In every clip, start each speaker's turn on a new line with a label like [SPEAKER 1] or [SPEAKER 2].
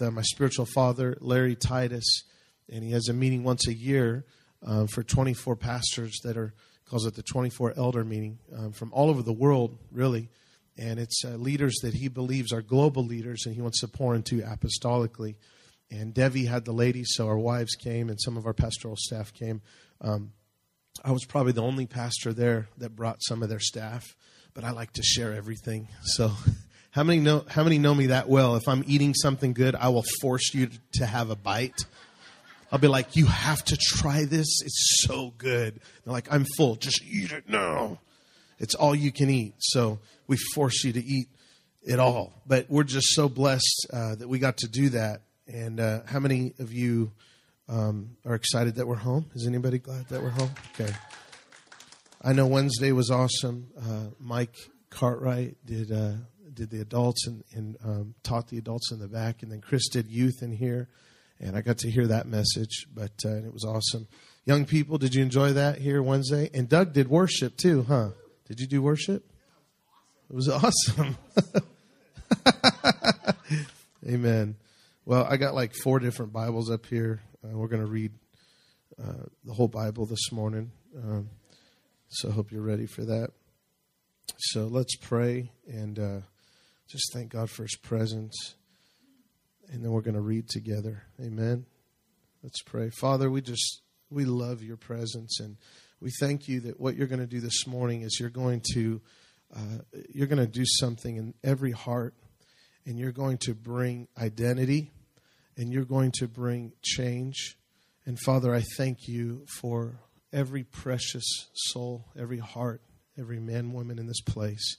[SPEAKER 1] uh, my spiritual father, Larry Titus, and he has a meeting once a year uh, for 24 pastors that are calls it the 24 elder meeting um, from all over the world, really. And it's uh, leaders that he believes are global leaders, and he wants to pour into apostolically. And Devi had the ladies, so our wives came, and some of our pastoral staff came. Um, I was probably the only pastor there that brought some of their staff, but I like to share everything. So, how many know? How many know me that well? If I'm eating something good, I will force you to have a bite. I'll be like, "You have to try this. It's so good." They're like, "I'm full. Just eat it now." It's all you can eat. So we force you to eat it all. But we're just so blessed uh, that we got to do that. And uh, how many of you? um, are excited that we're home. Is anybody glad that we're home? Okay. I know Wednesday was awesome. Uh, Mike Cartwright did uh, did the adults and, and um, taught the adults in the back, and then Chris did youth in here, and I got to hear that message. But uh, it was awesome. Young people, did you enjoy that here Wednesday? And Doug did worship too, huh? Did you do worship? It was awesome. Amen. Well, I got like four different Bibles up here. Uh, we're going to read uh, the whole Bible this morning. Um, so I hope you're ready for that. So let's pray and uh, just thank God for His presence. And then we're going to read together. Amen. Let's pray. Father, we just, we love your presence and we thank you that what you're going to do this morning is you're going to, uh, you're going to do something in every heart and you're going to bring identity and you're going to bring change. And Father, I thank you for every precious soul, every heart, every man, woman in this place.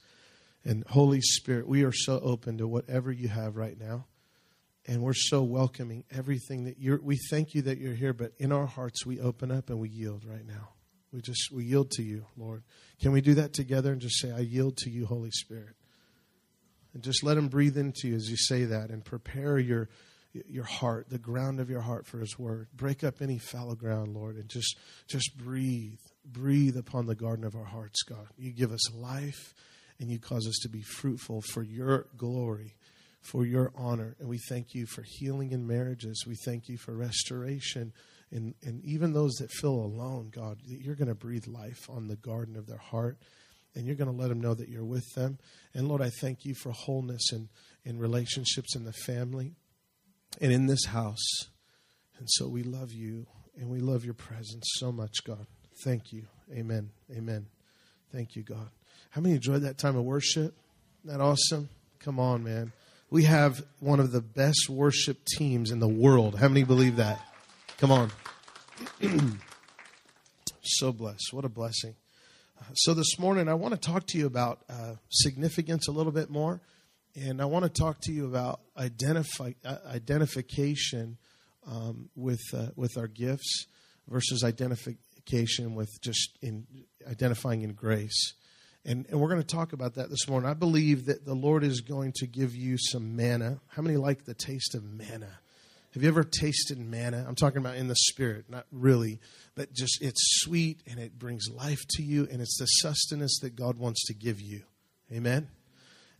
[SPEAKER 1] And Holy Spirit, we are so open to whatever you have right now. And we're so welcoming everything that you're we thank you that you're here, but in our hearts we open up and we yield right now. We just we yield to you, Lord. Can we do that together and just say, I yield to you, Holy Spirit? And just let him breathe into you as you say that and prepare your your heart, the ground of your heart for His Word. Break up any fallow ground, Lord, and just just breathe, breathe upon the garden of our hearts, God. You give us life, and you cause us to be fruitful for Your glory, for Your honor. And we thank you for healing in marriages. We thank you for restoration. And, and even those that feel alone, God, you're going to breathe life on the garden of their heart and you're going to let them know that you're with them. And Lord, I thank you for wholeness and in relationships in the family and in this house. And so we love you and we love your presence so much, God. Thank you. Amen. Amen. Thank you, God. How many enjoyed that time of worship? Isn't that awesome? Come on, man. We have one of the best worship teams in the world. How many believe that? Come on. so blessed. What a blessing. So, this morning, I want to talk to you about uh, significance a little bit more. And I want to talk to you about identify, uh, identification um, with, uh, with our gifts versus identification with just in identifying in grace. And, and we're going to talk about that this morning. I believe that the Lord is going to give you some manna. How many like the taste of manna? Have you ever tasted manna? I'm talking about in the spirit, not really, but just it's sweet and it brings life to you and it's the sustenance that God wants to give you. Amen.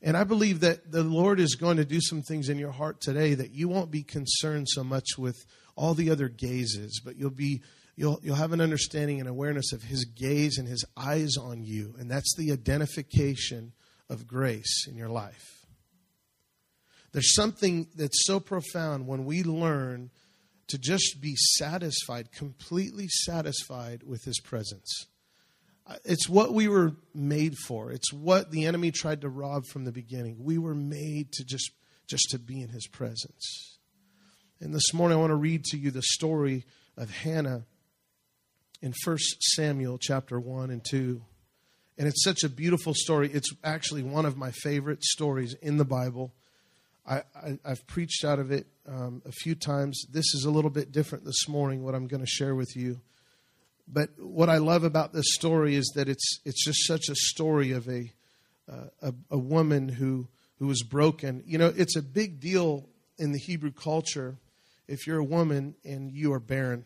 [SPEAKER 1] And I believe that the Lord is going to do some things in your heart today that you won't be concerned so much with all the other gazes, but you'll be you'll you'll have an understanding and awareness of his gaze and his eyes on you. And that's the identification of grace in your life. There's something that's so profound when we learn to just be satisfied, completely satisfied with his presence. It's what we were made for. It's what the enemy tried to rob from the beginning. We were made to just just to be in his presence. And this morning I want to read to you the story of Hannah in 1 Samuel chapter 1 and 2. And it's such a beautiful story. It's actually one of my favorite stories in the Bible. I, have preached out of it um, a few times. This is a little bit different this morning, what I'm going to share with you. But what I love about this story is that it's it's just such a story of a uh, a, a woman who who was broken. You know, it's a big deal in the Hebrew culture if you're a woman and you are barren.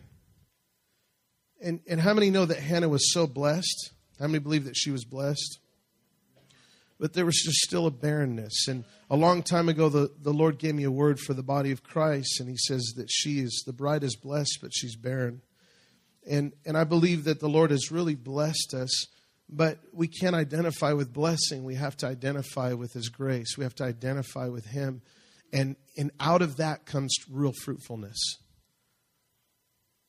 [SPEAKER 1] And and how many know that Hannah was so blessed? How many believe that she was blessed? but there was just still a barrenness. And a long time ago, the, the Lord gave me a word for the body of Christ, and He says that she is, the bride is blessed, but she's barren. And, and I believe that the Lord has really blessed us, but we can't identify with blessing. We have to identify with His grace, we have to identify with Him. And, and out of that comes real fruitfulness.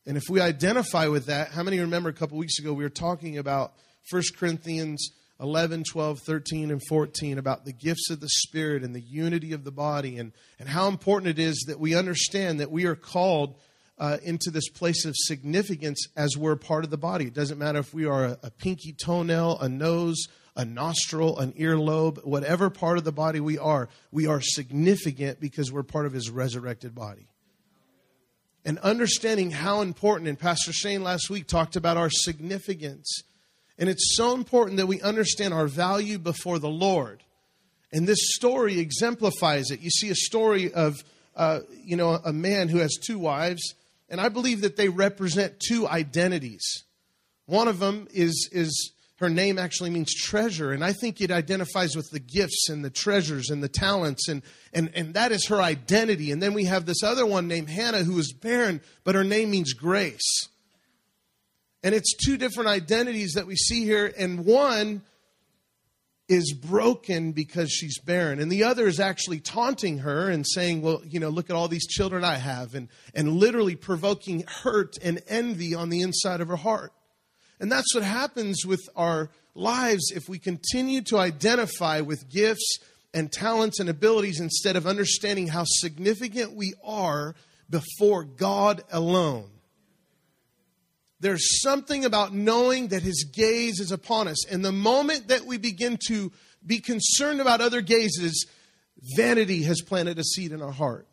[SPEAKER 1] And if we identify with that, how many remember a couple weeks ago we were talking about 1 Corinthians 11, 12, 13, and 14 about the gifts of the Spirit and the unity of the body and, and how important it is that we understand that we are called uh, into this place of significance as we're part of the body. It doesn't matter if we are a, a pinky toenail, a nose, a nostril, an earlobe, whatever part of the body we are, we are significant because we're part of his resurrected body. And understanding how important, and Pastor Shane last week talked about our significance and it's so important that we understand our value before the Lord. And this story exemplifies it. You see a story of, uh, you know, a man who has two wives, and I believe that they represent two identities. One of them is is her name actually means treasure, and I think it identifies with the gifts and the treasures and the talents, and and and that is her identity. And then we have this other one named Hannah who is barren, but her name means grace. And it's two different identities that we see here, and one is broken because she's barren, and the other is actually taunting her and saying, Well, you know, look at all these children I have, and, and literally provoking hurt and envy on the inside of her heart. And that's what happens with our lives if we continue to identify with gifts and talents and abilities instead of understanding how significant we are before God alone. There's something about knowing that his gaze is upon us. And the moment that we begin to be concerned about other gazes, vanity has planted a seed in our heart.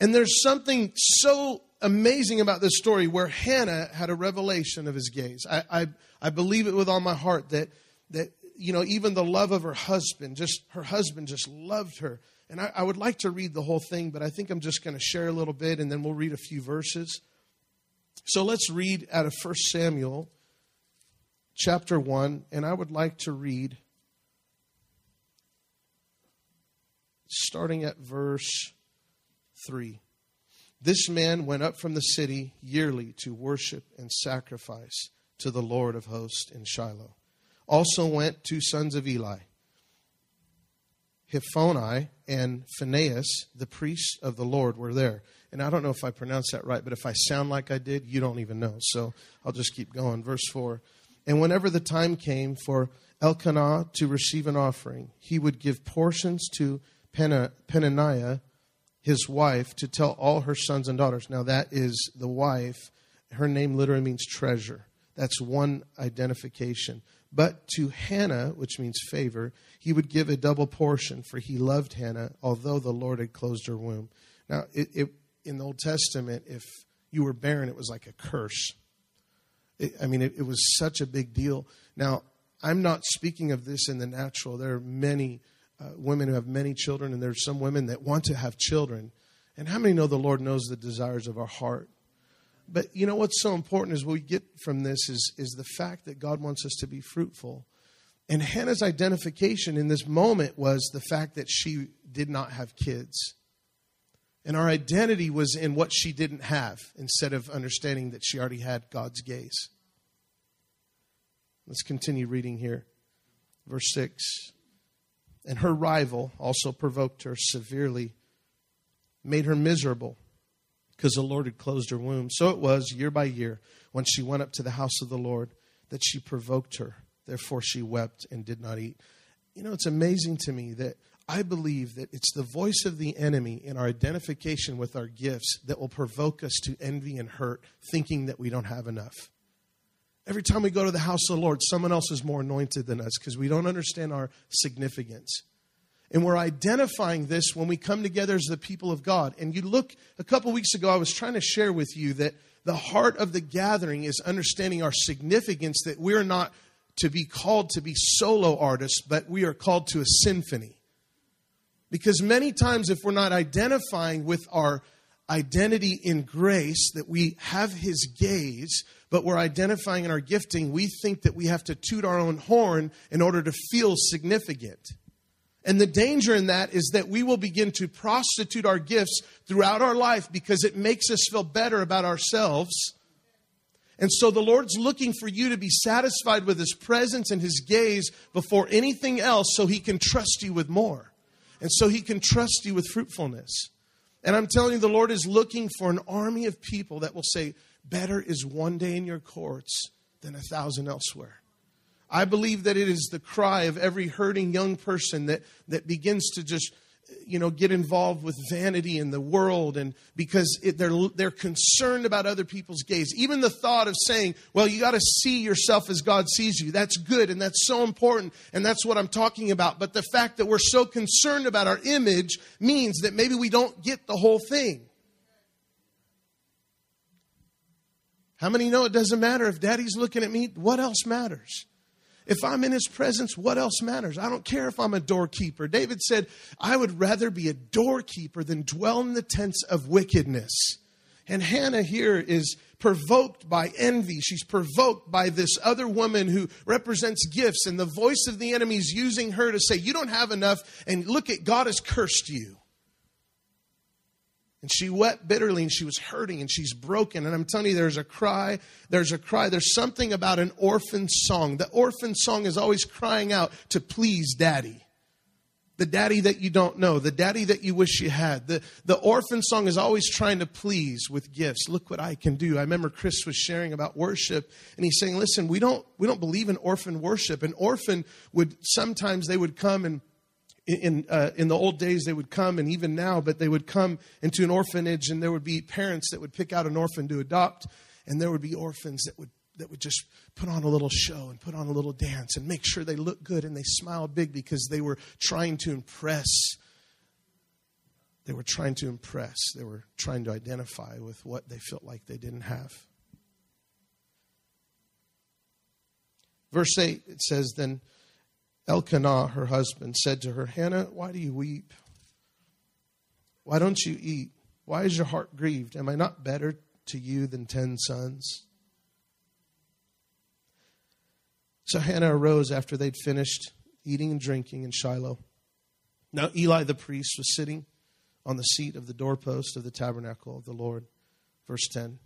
[SPEAKER 1] And there's something so amazing about this story where Hannah had a revelation of his gaze. I, I, I believe it with all my heart that, that, you know, even the love of her husband, just her husband just loved her. And I, I would like to read the whole thing, but I think I'm just going to share a little bit and then we'll read a few verses. So let's read out of 1 Samuel chapter 1, and I would like to read starting at verse 3. This man went up from the city yearly to worship and sacrifice to the Lord of hosts in Shiloh. Also went two sons of Eli, Hophni and Phinehas, the priests of the Lord, were there. And I don't know if I pronounced that right, but if I sound like I did, you don't even know. So I'll just keep going. Verse 4. And whenever the time came for Elkanah to receive an offering, he would give portions to Peninnah, his wife, to tell all her sons and daughters. Now, that is the wife. Her name literally means treasure. That's one identification. But to Hannah, which means favor, he would give a double portion, for he loved Hannah, although the Lord had closed her womb. Now, it, it in the Old Testament, if you were barren, it was like a curse. It, I mean, it, it, was such a big deal. Now, I'm not speaking of this in the natural. There are many uh, women who have many children, and there's some women that want to have children. And how many know the Lord knows the desires of our heart? But you know what's so important is what we get from this is, is the fact that God wants us to be fruitful. And Hannah's identification in this moment was the fact that she did not have kids. And our identity was in what she didn't have instead of understanding that she already had God's gaze. Let's continue reading here. Verse 6. And her rival also provoked her severely, made her miserable, because the Lord had closed her womb. So it was year by year when she went up to the house of the Lord that she provoked her. Therefore she wept and did not eat. You know, it's amazing to me that I believe that it's the voice of the enemy in our identification with our gifts that will provoke us to envy and hurt, thinking that we don't have enough. Every time we go to the house of the Lord, someone else is more anointed than us because we don't understand our significance. And we're identifying this when we come together as the people of God. And you look, a couple weeks ago, I was trying to share with you that the heart of the gathering is understanding our significance, that we're not to be called to be solo artists, but we are called to a symphony. Because many times, if we're not identifying with our identity in grace, that we have His gaze, but we're identifying in our gifting, we think that we have to toot our own horn in order to feel significant. And the danger in that is that we will begin to prostitute our gifts throughout our life because it makes us feel better about ourselves. And so the Lord's looking for you to be satisfied with His presence and His gaze before anything else so He can trust you with more. And so He can trust you with fruitfulness. And I'm telling you, the Lord is looking for an army of people that will say, Better is one day in your courts than a thousand elsewhere. I believe that it is the cry of every hurting young person that, that begins to just you know get involved with vanity in the world and because it, they're they're concerned about other people's gaze. Even the thought of saying well you got to see yourself as God sees you. That's good and that's so important and that's what I'm talking about. But the fact that we're so concerned about our image means that maybe we don't get the whole thing. How many know it doesn't matter if daddy's looking at me what else matters if I'm in his presence, what else matters? I don't care if I'm a doorkeeper. David said, I would rather be a doorkeeper than dwell in the tents of wickedness. And Hannah here is provoked by envy. She's provoked by this other woman who represents gifts, and the voice of the enemy is using her to say, You don't have enough, and look at God has cursed you. And she wept bitterly and she was hurting and she's broken. And I'm telling you, there's a cry. There's a cry. There's something about an orphan song. The orphan song is always crying out to please daddy. The daddy that you don't know, the daddy that you wish you had. The, the orphan song is always trying to please with gifts. Look what I can do. I remember Chris was sharing about worship and he's saying, listen, we don't, we don't believe in orphan worship. An orphan would sometimes they would come and in, uh, in the old days they would come and even now but they would come into an orphanage and there would be parents that would pick out an orphan to adopt and there would be orphans that would that would just put on a little show and put on a little dance and make sure they looked good and they smiled big because they were trying to impress. They were trying to impress. They were trying to identify with what they felt like they didn't have. Verse 8 it says then Elkanah, her husband, said to her, Hannah, why do you weep? Why don't you eat? Why is your heart grieved? Am I not better to you than ten sons? So Hannah arose after they'd finished eating and drinking in Shiloh. Now Eli the priest was sitting on the seat of the doorpost of the tabernacle of the Lord. Verse 10.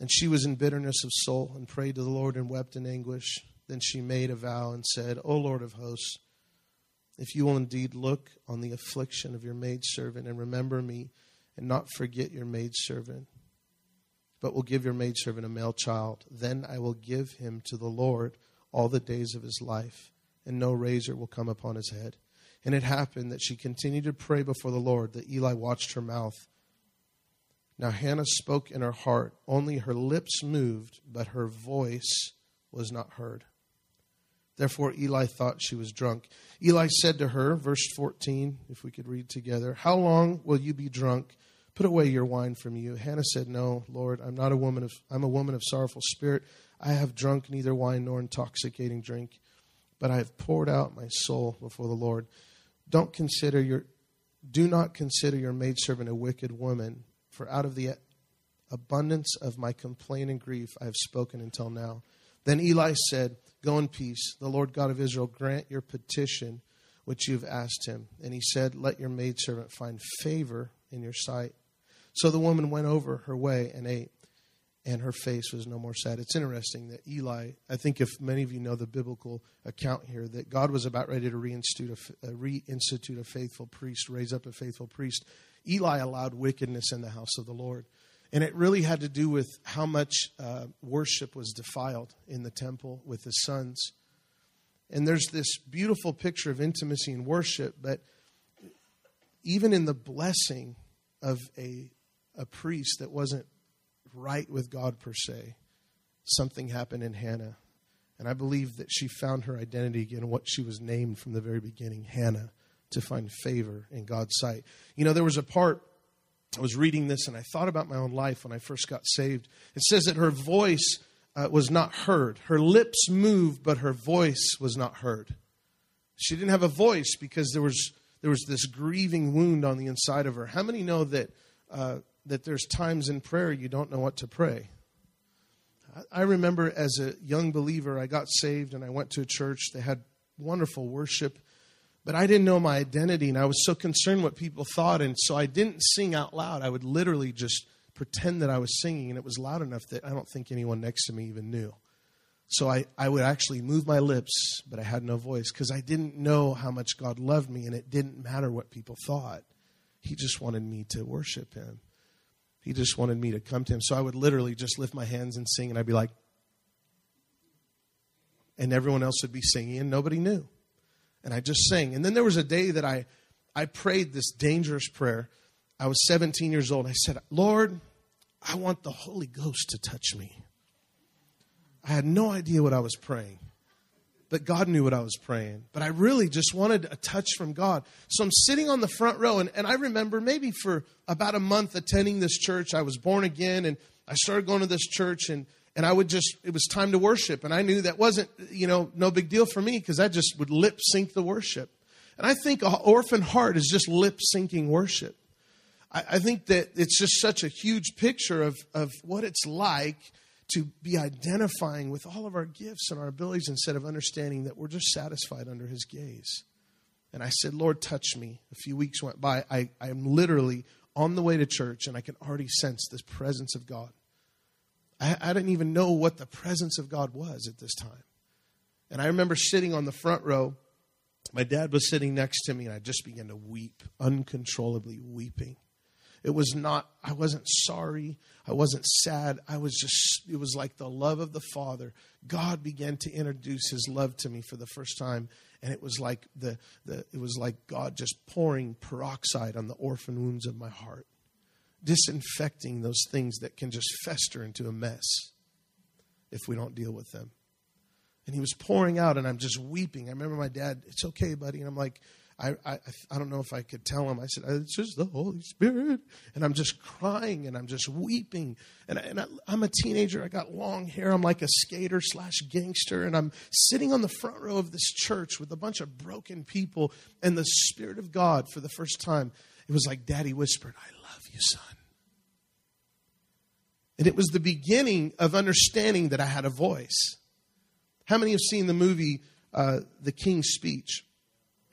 [SPEAKER 1] And she was in bitterness of soul and prayed to the Lord and wept in anguish. Then she made a vow and said, O Lord of hosts, if you will indeed look on the affliction of your maidservant and remember me and not forget your maidservant, but will give your maidservant a male child, then I will give him to the Lord all the days of his life, and no razor will come upon his head. And it happened that she continued to pray before the Lord, that Eli watched her mouth. Now Hannah spoke in her heart, only her lips moved, but her voice was not heard. Therefore, Eli thought she was drunk. Eli said to her, verse 14, if we could read together, How long will you be drunk? Put away your wine from you. Hannah said, No, Lord, I'm not a woman of I'm a woman of sorrowful spirit. I have drunk neither wine nor intoxicating drink, but I have poured out my soul before the Lord. Don't consider your do not consider your maidservant a wicked woman, for out of the abundance of my complaint and grief I have spoken until now. Then Eli said, Go in peace. The Lord God of Israel grant your petition which you've asked him. And he said, Let your maidservant find favor in your sight. So the woman went over her way and ate, and her face was no more sad. It's interesting that Eli, I think if many of you know the biblical account here, that God was about ready to reinstitute a, uh, reinstitute a faithful priest, raise up a faithful priest. Eli allowed wickedness in the house of the Lord. And it really had to do with how much uh, worship was defiled in the temple with his sons. And there's this beautiful picture of intimacy and worship, but even in the blessing of a, a priest that wasn't right with God per se, something happened in Hannah. And I believe that she found her identity again, what she was named from the very beginning Hannah, to find favor in God's sight. You know, there was a part I was reading this and I thought about my own life when I first got saved. It says that her voice uh, was not heard. Her lips moved, but her voice was not heard. She didn't have a voice because there was there was this grieving wound on the inside of her. How many know that uh, that there's times in prayer you don't know what to pray. I remember as a young believer, I got saved and I went to a church. They had wonderful worship, but I didn't know my identity and I was so concerned what people thought. And so I didn't sing out loud. I would literally just pretend that I was singing, and it was loud enough that I don't think anyone next to me even knew. So I, I would actually move my lips, but I had no voice because I didn't know how much God loved me, and it didn't matter what people thought. He just wanted me to worship Him. He just wanted me to come to him. So I would literally just lift my hands and sing, and I'd be like, and everyone else would be singing, and nobody knew. And I just sang. And then there was a day that I, I prayed this dangerous prayer. I was 17 years old. I said, Lord, I want the Holy Ghost to touch me. I had no idea what I was praying but God knew what I was praying. But I really just wanted a touch from God. So I'm sitting on the front row, and, and I remember maybe for about a month attending this church. I was born again, and I started going to this church, and, and I would just, it was time to worship. And I knew that wasn't, you know, no big deal for me because I just would lip sync the worship. And I think Orphan Heart is just lip syncing worship. I, I think that it's just such a huge picture of, of what it's like to be identifying with all of our gifts and our abilities instead of understanding that we're just satisfied under His gaze. And I said, Lord, touch me. A few weeks went by. I, I'm literally on the way to church, and I can already sense this presence of God. I, I didn't even know what the presence of God was at this time. And I remember sitting on the front row. My dad was sitting next to me, and I just began to weep, uncontrollably weeping. It was not, I wasn't sorry. I wasn't sad. I was just, it was like the love of the Father. God began to introduce his love to me for the first time. And it was like the, the it was like God just pouring peroxide on the orphan wounds of my heart, disinfecting those things that can just fester into a mess if we don't deal with them. And he was pouring out, and I'm just weeping. I remember my dad, it's okay, buddy. And I'm like, I, I, I don't know if I could tell him. I said, it's just the Holy Spirit. And I'm just crying and I'm just weeping. And, I, and I, I'm a teenager. I got long hair. I'm like a skater slash gangster. And I'm sitting on the front row of this church with a bunch of broken people. And the Spirit of God, for the first time, it was like Daddy whispered, I love you, son. And it was the beginning of understanding that I had a voice. How many have seen the movie uh, The King's Speech?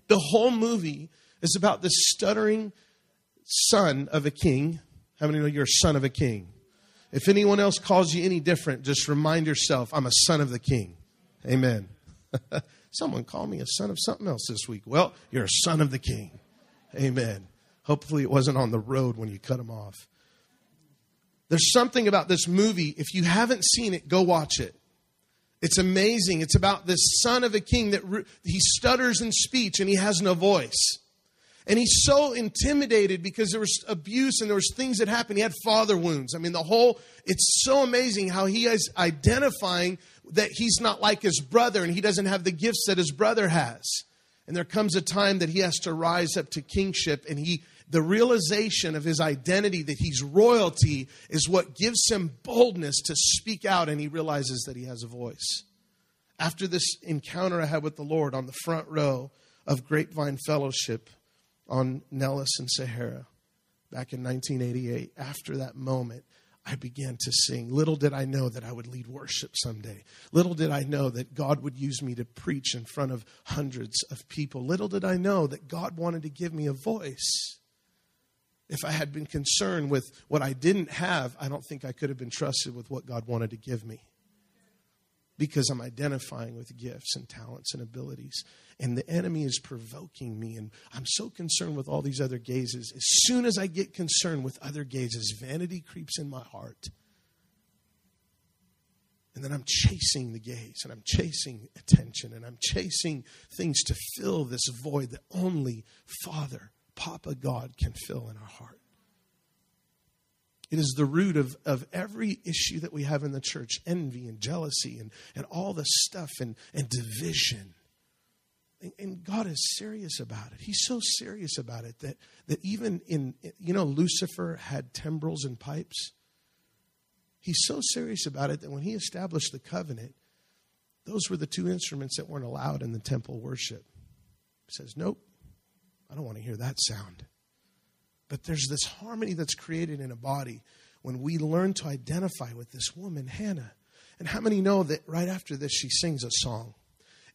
[SPEAKER 1] The whole movie is about this stuttering son of a king. How many know you're a son of a king? If anyone else calls you any different, just remind yourself, I'm a son of the king. Amen. Someone called me a son of something else this week. Well, you're a son of the king. Amen. Hopefully, it wasn't on the road when you cut him off. There's something about this movie. If you haven't seen it, go watch it. It's amazing. It's about this son of a king that re- he stutters in speech and he has no voice. And he's so intimidated because there was abuse and there was things that happened. He had father wounds. I mean, the whole, it's so amazing how he is identifying that he's not like his brother and he doesn't have the gifts that his brother has. And there comes a time that he has to rise up to kingship and he the realization of his identity that he's royalty is what gives him boldness to speak out, and he realizes that he has a voice. After this encounter I had with the Lord on the front row of Grapevine Fellowship on Nellis and Sahara back in 1988, after that moment, I began to sing. Little did I know that I would lead worship someday. Little did I know that God would use me to preach in front of hundreds of people. Little did I know that God wanted to give me a voice. If I had been concerned with what I didn't have, I don't think I could have been trusted with what God wanted to give me. Because I'm identifying with gifts and talents and abilities. And the enemy is provoking me. And I'm so concerned with all these other gazes. As soon as I get concerned with other gazes, vanity creeps in my heart. And then I'm chasing the gaze and I'm chasing attention and I'm chasing things to fill this void that only Father Papa God can fill in our heart. It is the root of, of every issue that we have in the church envy and jealousy and, and all the stuff and, and division. And, and God is serious about it. He's so serious about it that, that even in, you know, Lucifer had timbrels and pipes. He's so serious about it that when he established the covenant, those were the two instruments that weren't allowed in the temple worship. He says, Nope, I don't want to hear that sound. But there's this harmony that's created in a body when we learn to identify with this woman, Hannah. And how many know that right after this, she sings a song?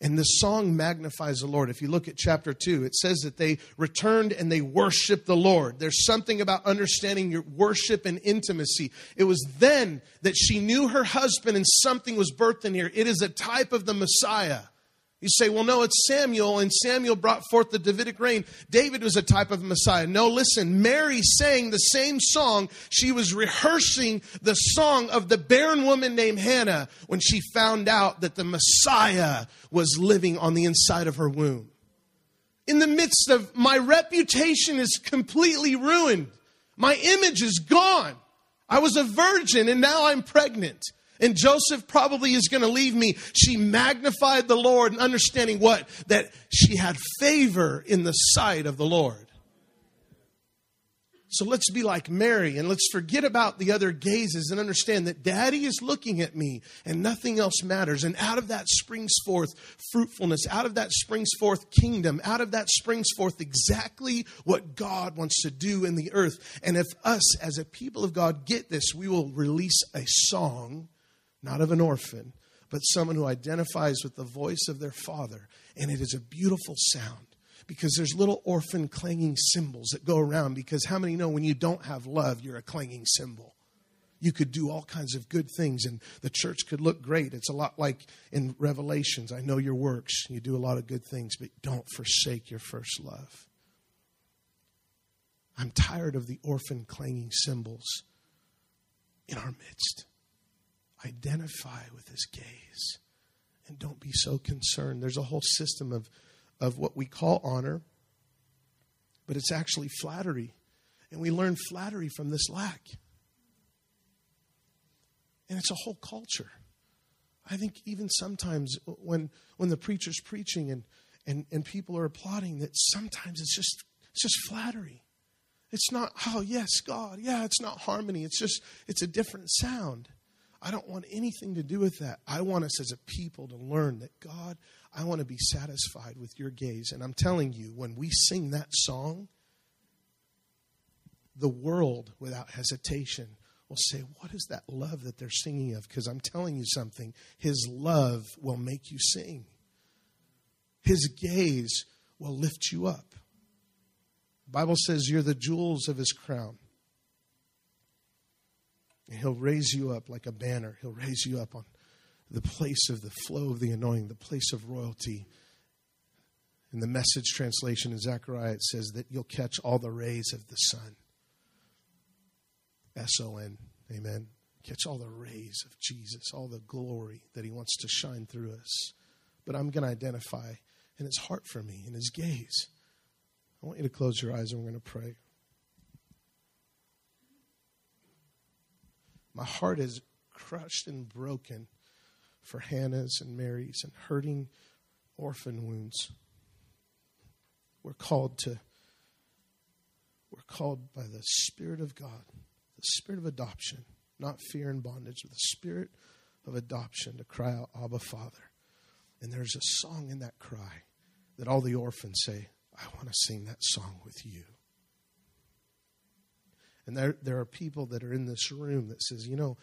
[SPEAKER 1] And the song magnifies the Lord. If you look at chapter 2, it says that they returned and they worshiped the Lord. There's something about understanding your worship and intimacy. It was then that she knew her husband and something was birthed in here. It is a type of the Messiah. You say, well, no, it's Samuel, and Samuel brought forth the Davidic reign. David was a type of Messiah. No, listen, Mary sang the same song. She was rehearsing the song of the barren woman named Hannah when she found out that the Messiah was living on the inside of her womb. In the midst of my reputation is completely ruined, my image is gone. I was a virgin and now I'm pregnant and Joseph probably is going to leave me. She magnified the Lord and understanding what? That she had favor in the sight of the Lord. So let's be like Mary and let's forget about the other gazes and understand that daddy is looking at me and nothing else matters. And out of that springs forth fruitfulness, out of that springs forth kingdom, out of that springs forth exactly what God wants to do in the earth. And if us as a people of God get this, we will release a song not of an orphan, but someone who identifies with the voice of their father. And it is a beautiful sound because there's little orphan clanging cymbals that go around. Because how many know when you don't have love, you're a clanging cymbal? You could do all kinds of good things and the church could look great. It's a lot like in Revelations. I know your works. You do a lot of good things, but don't forsake your first love. I'm tired of the orphan clanging cymbals in our midst identify with his gaze and don't be so concerned. There's a whole system of, of what we call honor, but it's actually flattery. And we learn flattery from this lack. And it's a whole culture. I think even sometimes when when the preacher's preaching and, and, and people are applauding that sometimes it's just it's just flattery. It's not, oh yes, God. Yeah, it's not harmony. It's just it's a different sound. I don't want anything to do with that. I want us as a people to learn that God, I want to be satisfied with your gaze. And I'm telling you, when we sing that song, the world, without hesitation, will say, What is that love that they're singing of? Because I'm telling you something, His love will make you sing, His gaze will lift you up. The Bible says you're the jewels of His crown. And he'll raise you up like a banner. He'll raise you up on the place of the flow of the anointing, the place of royalty. In the message translation in Zechariah, it says that you'll catch all the rays of the sun. S O N. Amen. Catch all the rays of Jesus, all the glory that he wants to shine through us. But I'm going to identify in his heart for me, in his gaze. I want you to close your eyes and we're going to pray. My heart is crushed and broken for Hannah's and Mary's and hurting orphan wounds. We're called to, we're called by the Spirit of God, the Spirit of adoption, not fear and bondage, but the Spirit of adoption to cry out, Abba, Father. And there's a song in that cry that all the orphans say, I want to sing that song with you. And there, there are people that are in this room that says, you know,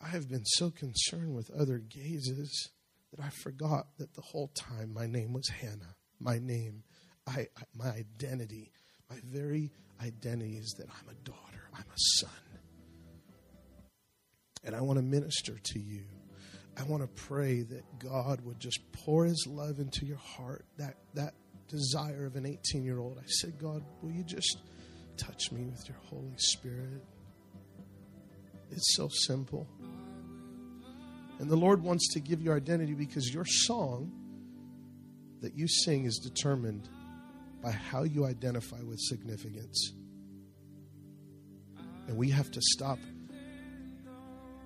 [SPEAKER 1] I have been so concerned with other gazes that I forgot that the whole time my name was Hannah. My name, I, I my identity, my very identity is that I'm a daughter, I'm a son. And I want to minister to you. I want to pray that God would just pour his love into your heart, that that desire of an 18 year old. I said, God, will you just touch me with your Holy Spirit. It's so simple. And the Lord wants to give you identity because your song that you sing is determined by how you identify with significance. And we have to stop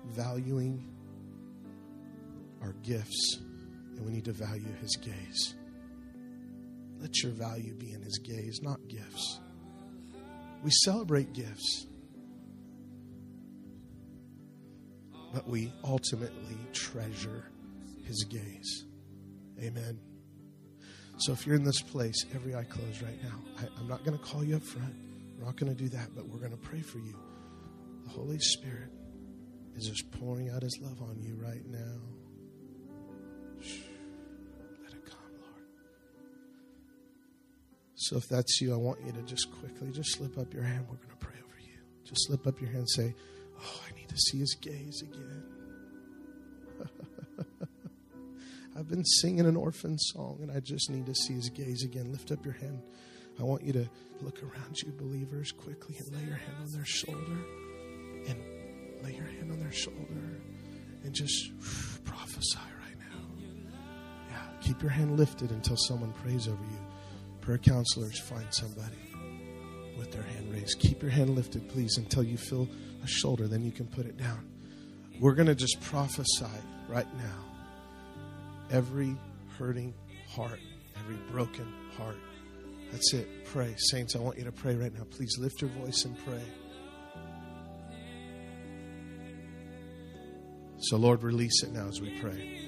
[SPEAKER 1] valuing our gifts and we need to value His gaze. Let your value be in His gaze, not gifts. We celebrate gifts, but we ultimately treasure his gaze. Amen. So if you're in this place, every eye closed right now, I, am not going to call you up front. We're not going to do that, but we're going to pray for you. The Holy Spirit is just pouring out his love on you right now. So if that's you, I want you to just quickly just slip up your hand. We're going to pray over you. Just slip up your hand and say, Oh, I need to see his gaze again. I've been singing an orphan song and I just need to see his gaze again. Lift up your hand. I want you to look around you, believers, quickly and lay your hand on their shoulder. And lay your hand on their shoulder and just prophesy right now. Yeah, keep your hand lifted until someone prays over you. Prayer counselors find somebody with their hand raised. Keep your hand lifted, please, until you feel a shoulder. Then you can put it down. We're going to just prophesy right now. Every hurting heart, every broken heart. That's it. Pray. Saints, I want you to pray right now. Please lift your voice and pray. So, Lord, release it now as we pray.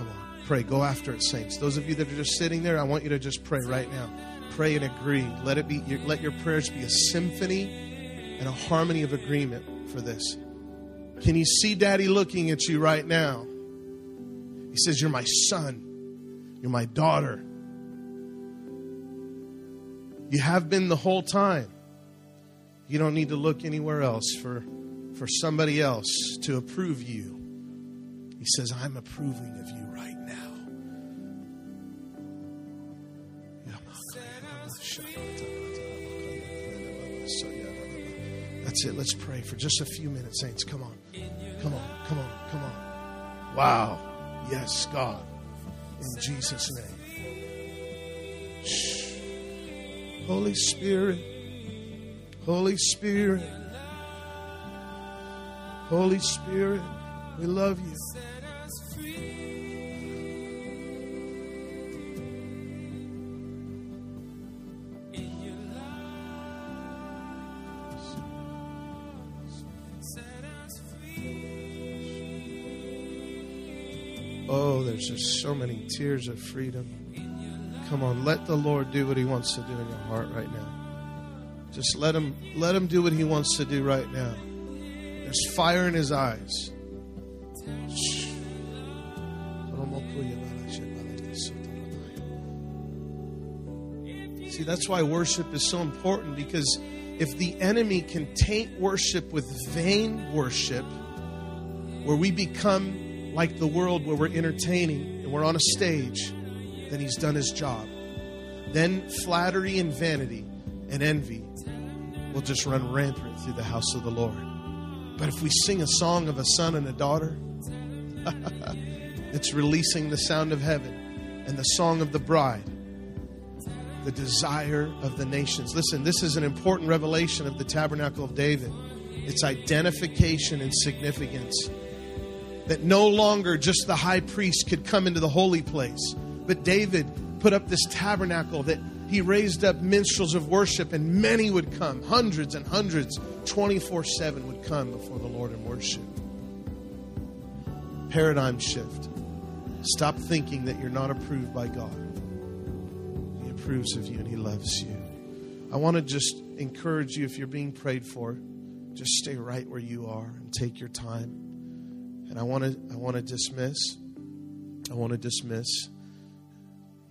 [SPEAKER 1] Come on. Pray. Go after it, saints. Those of you that are just sitting there, I want you to just pray right now. Pray and agree. Let it be let your prayers be a symphony and a harmony of agreement for this. Can you see daddy looking at you right now? He says, You're my son. You're my daughter. You have been the whole time. You don't need to look anywhere else for, for somebody else to approve you. He says, I'm approving of you right now. That's it. Let's pray for just a few minutes, saints. Come on. Come on. Come on. Come on. Wow. Yes, God. In Jesus' name. Shh. Holy Spirit. Holy Spirit. Holy Spirit. We love you. Oh, there's just so many tears of freedom. Come on, let the Lord do what He wants to do in your heart right now. Just let Him let Him do what He wants to do right now. There's fire in His eyes. See, that's why worship is so important because if the enemy can taint worship with vain worship, where we become like the world where we're entertaining and we're on a stage, then he's done his job. Then flattery and vanity and envy will just run rampant through the house of the Lord. But if we sing a song of a son and a daughter, it's releasing the sound of heaven and the song of the bride, the desire of the nations. Listen, this is an important revelation of the tabernacle of David. It's identification and significance. That no longer just the high priest could come into the holy place, but David put up this tabernacle that he raised up minstrels of worship, and many would come, hundreds and hundreds, 24 7 would come before the Lord and worship. Paradigm shift. Stop thinking that you're not approved by God. He approves of you and He loves you. I want to just encourage you if you're being prayed for, just stay right where you are and take your time. And I want to I want to dismiss. I want to dismiss.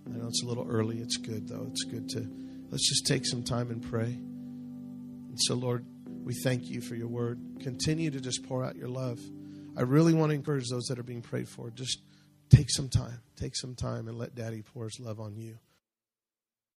[SPEAKER 1] I know it's a little early. It's good though. It's good to let's just take some time and pray. And so Lord, we thank you for your word. Continue to just pour out your love. I really want to encourage those that are being prayed for. Just take some time. Take some time and let Daddy pour his love on you.